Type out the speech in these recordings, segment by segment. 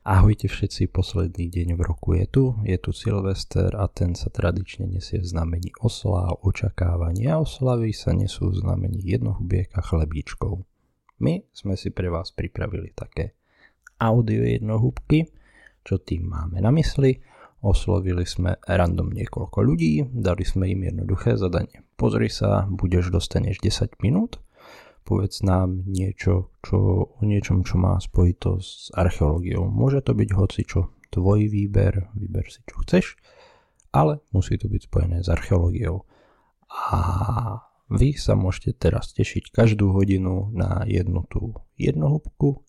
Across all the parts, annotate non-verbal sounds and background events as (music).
Ahojte všetci, posledný deň v roku je tu, je tu Silvester a ten sa tradične nesie v znamení osla, očakávania a oslavy sa nesú v znamení jednohubiek a chlebíčkov. My sme si pre vás pripravili také audio jednohúbky, čo tým máme na mysli. Oslovili sme random niekoľko ľudí, dali sme im jednoduché zadanie. Pozri sa, budeš dostaneš 10 minút povedz nám niečo, čo, o niečom, čo má spojitosť s archeológiou. Môže to byť hoci čo, tvoj výber, vyber si čo chceš, ale musí to byť spojené s archeológiou. A vy sa môžete teraz tešiť každú hodinu na jednu tú jednohúbku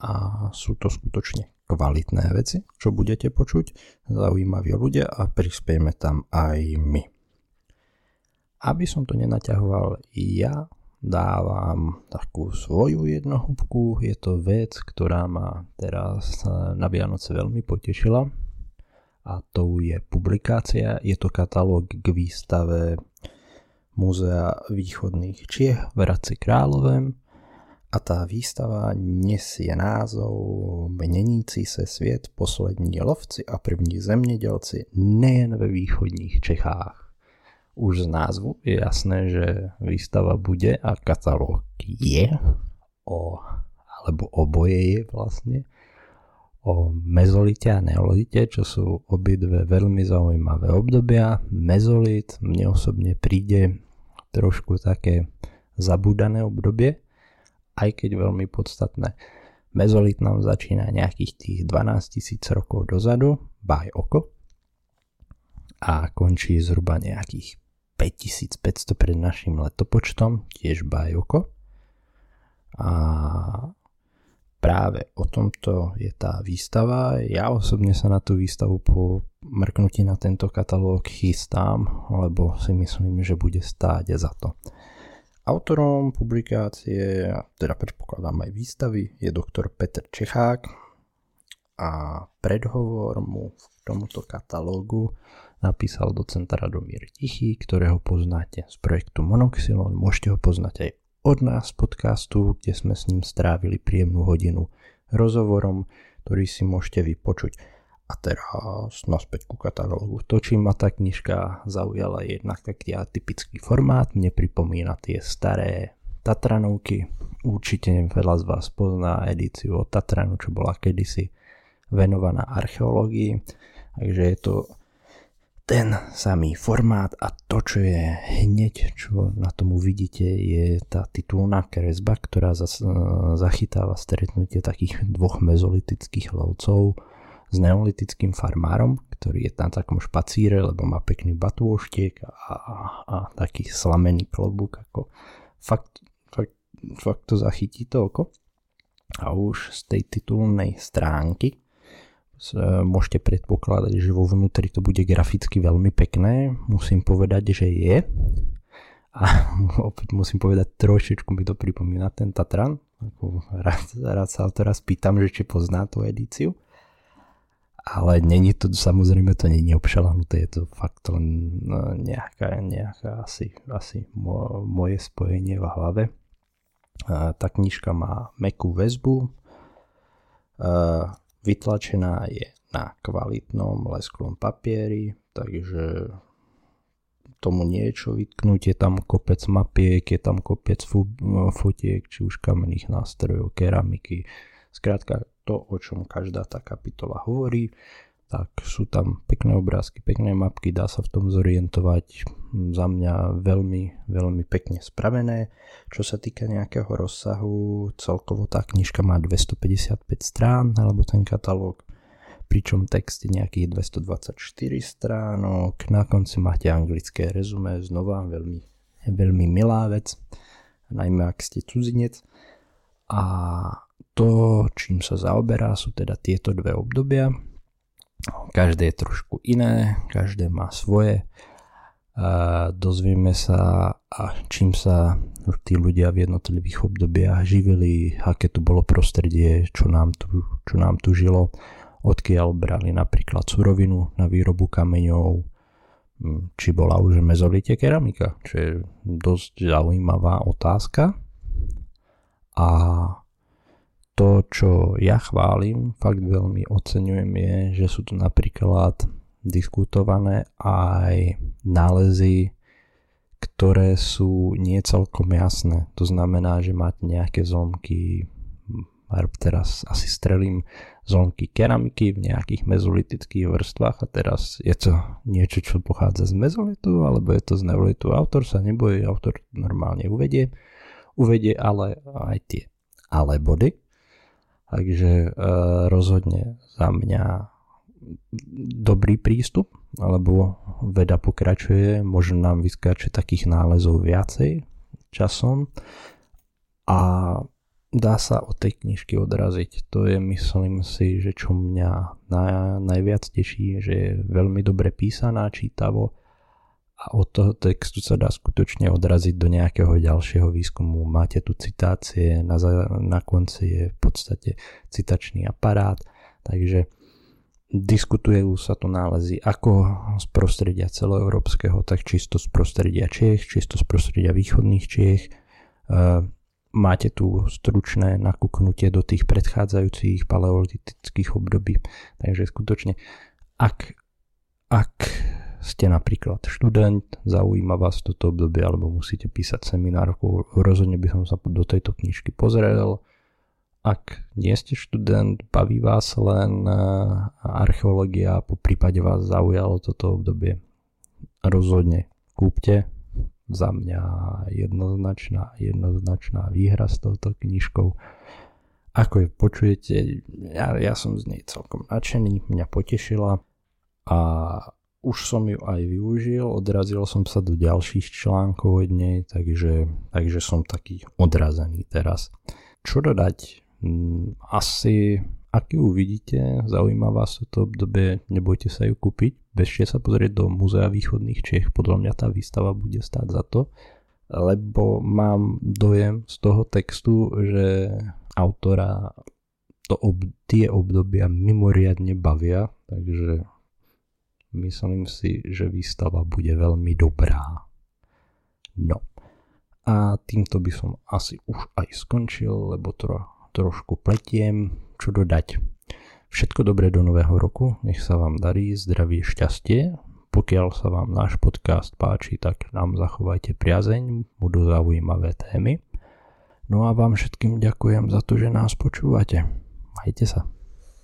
a sú to skutočne kvalitné veci, čo budete počuť, zaujímaví ľudia a prispieme tam aj my. Aby som to nenaťahoval ja, dávam takú svoju jednohúbku. Je to vec, ktorá ma teraz na Vianoce veľmi potešila a to je publikácia. Je to katalóg k výstave Múzea východných Čiech v Hradci Královem a tá výstava nesie názov Menící se svět, poslední lovci a první zemědělci nejen ve východních Čechách už z názvu je jasné, že výstava bude a katalóg je o, alebo oboje je vlastne o mezolite a neolite, čo sú obidve veľmi zaujímavé obdobia. Mezolit mne osobne príde trošku také zabúdané obdobie, aj keď veľmi podstatné. Mezolit nám začína nejakých tých 12 tisíc rokov dozadu, baj oko, a končí zhruba nejakých 5500 pred našim letopočtom, tiež bajoko. A práve o tomto je tá výstava. Ja osobne sa na tú výstavu po mrknutí na tento katalóg chystám, lebo si myslím, že bude stáť za to. Autorom publikácie, teda predpokladám aj výstavy, je doktor Petr Čechák a predhovor mu v tomuto katalógu napísal docent Radomír Tichý, ktorého poznáte z projektu Monoxylon. Môžete ho poznať aj od nás z podcastu, kde sme s ním strávili príjemnú hodinu rozhovorom, ktorý si môžete vypočuť. A teraz naspäť ku katalógu. To, čím ma tá knižka zaujala, je jednak taký atypický formát. Mne pripomína tie staré Tatranovky. Určite veľa z vás pozná edíciu od Tatranu, čo bola kedysi venovaná archeológii. Takže je to ten samý formát a to, čo je hneď, čo na tom uvidíte, je tá titulná kresba, ktorá zas, e, zachytáva stretnutie takých dvoch mezolitických lovcov s neolitickým farmárom, ktorý je na takom špacíre, lebo má pekný batôštiek a, a, a taký slamený klobúk, ako fakt, fakt, fakt to zachytí to oko. A už z tej titulnej stránky môžete predpokladať, že vo vnútri to bude graficky veľmi pekné. Musím povedať, že je. A (laughs) opäť musím povedať, trošičku mi to pripomína ten Tatran. Rád, rád sa teraz pýtam, že či pozná tú edíciu. Ale není to, samozrejme to není obšalahnuté, je to fakt len no, nejaká, nejaká asi, asi mo, moje spojenie v hlave. A tá knižka má mekú väzbu, Vytlačená je na kvalitnom lesklom papieri, takže tomu niečo vytknúť, je tam kopec mapiek, je tam kopec fotiek, či už kamenných nástrojov, keramiky, skrátka to, o čom každá tá kapitola hovorí, tak sú tam pekné obrázky, pekné mapky, dá sa v tom zorientovať. Za mňa veľmi, veľmi pekne spravené. Čo sa týka nejakého rozsahu, celkovo tá knižka má 255 strán, alebo ten katalóg, pričom text je nejakých 224 stránok. Na konci máte anglické rezume, znova veľmi, veľmi milá vec, najmä ak ste cudzinec. A to, čím sa zaoberá, sú teda tieto dve obdobia Každé je trošku iné, každé má svoje. A dozvieme sa, a čím sa tí ľudia v jednotlivých obdobiach živili, aké tu bolo prostredie, čo nám tu, čo nám tu žilo, odkiaľ brali napríklad surovinu na výrobu kameňov, či bola už mezolite keramika, čo je dosť zaujímavá otázka. A to, čo ja chválim, fakt veľmi oceňujem je, že sú tu napríklad diskutované aj nálezy, ktoré sú nie celkom jasné. To znamená, že máte nejaké zlomky, teraz asi strelím zlomky keramiky v nejakých mezolitických vrstvách a teraz je to niečo, čo pochádza z mezolitu alebo je to z neolitu. Autor sa nebojí, autor normálne uvedie, uvedie ale aj tie ale body Takže e, rozhodne za mňa dobrý prístup, alebo veda pokračuje, možno nám vyskáče takých nálezov viacej časom a dá sa od tej knižky odraziť. To je myslím si, že čo mňa na, najviac teší, že je veľmi dobre písaná, čítavo a od toho textu sa dá skutočne odraziť do nejakého ďalšieho výskumu. Máte tu citácie, na, na konci je v podstate citačný aparát, takže diskutujú sa tu nálezy ako z prostredia celoeurópskeho, tak čisto z prostredia Čech, čisto z prostredia východných Čech. E, máte tu stručné nakúknutie do tých predchádzajúcich paleolitických období, takže skutočne ak ste napríklad študent, zaujíma vás toto obdobie alebo musíte písať seminárku, rozhodne by som sa do tejto knižky pozrel. Ak nie ste študent, baví vás len eh, archeológia, po prípade vás zaujalo toto obdobie, rozhodne kúpte. Za mňa jednoznačná, jednoznačná výhra s touto knižkou. Ako je počujete, ja, ja som z nej celkom nadšený, mňa potešila a už som ju aj využil, odrazil som sa do ďalších článkov od nej, takže, takže som taký odrazený teraz. Čo dodať? Mm, asi, ak ju uvidíte, zaujíma vás toto obdobie, nebojte sa ju kúpiť, bežte sa pozrieť do Múzea východných Čech, podľa mňa tá výstava bude stáť za to, lebo mám dojem z toho textu, že autora to ob, tie obdobia mimoriadne bavia, takže Myslím si, že výstava bude veľmi dobrá. No. A týmto by som asi už aj skončil, lebo tro, trošku pletiem. Čo dodať? Všetko dobré do nového roku, nech sa vám darí, zdravie, šťastie. Pokiaľ sa vám náš podcast páči, tak nám zachovajte priazeň, budú zaujímavé témy. No a vám všetkým ďakujem za to, že nás počúvate. Majte sa.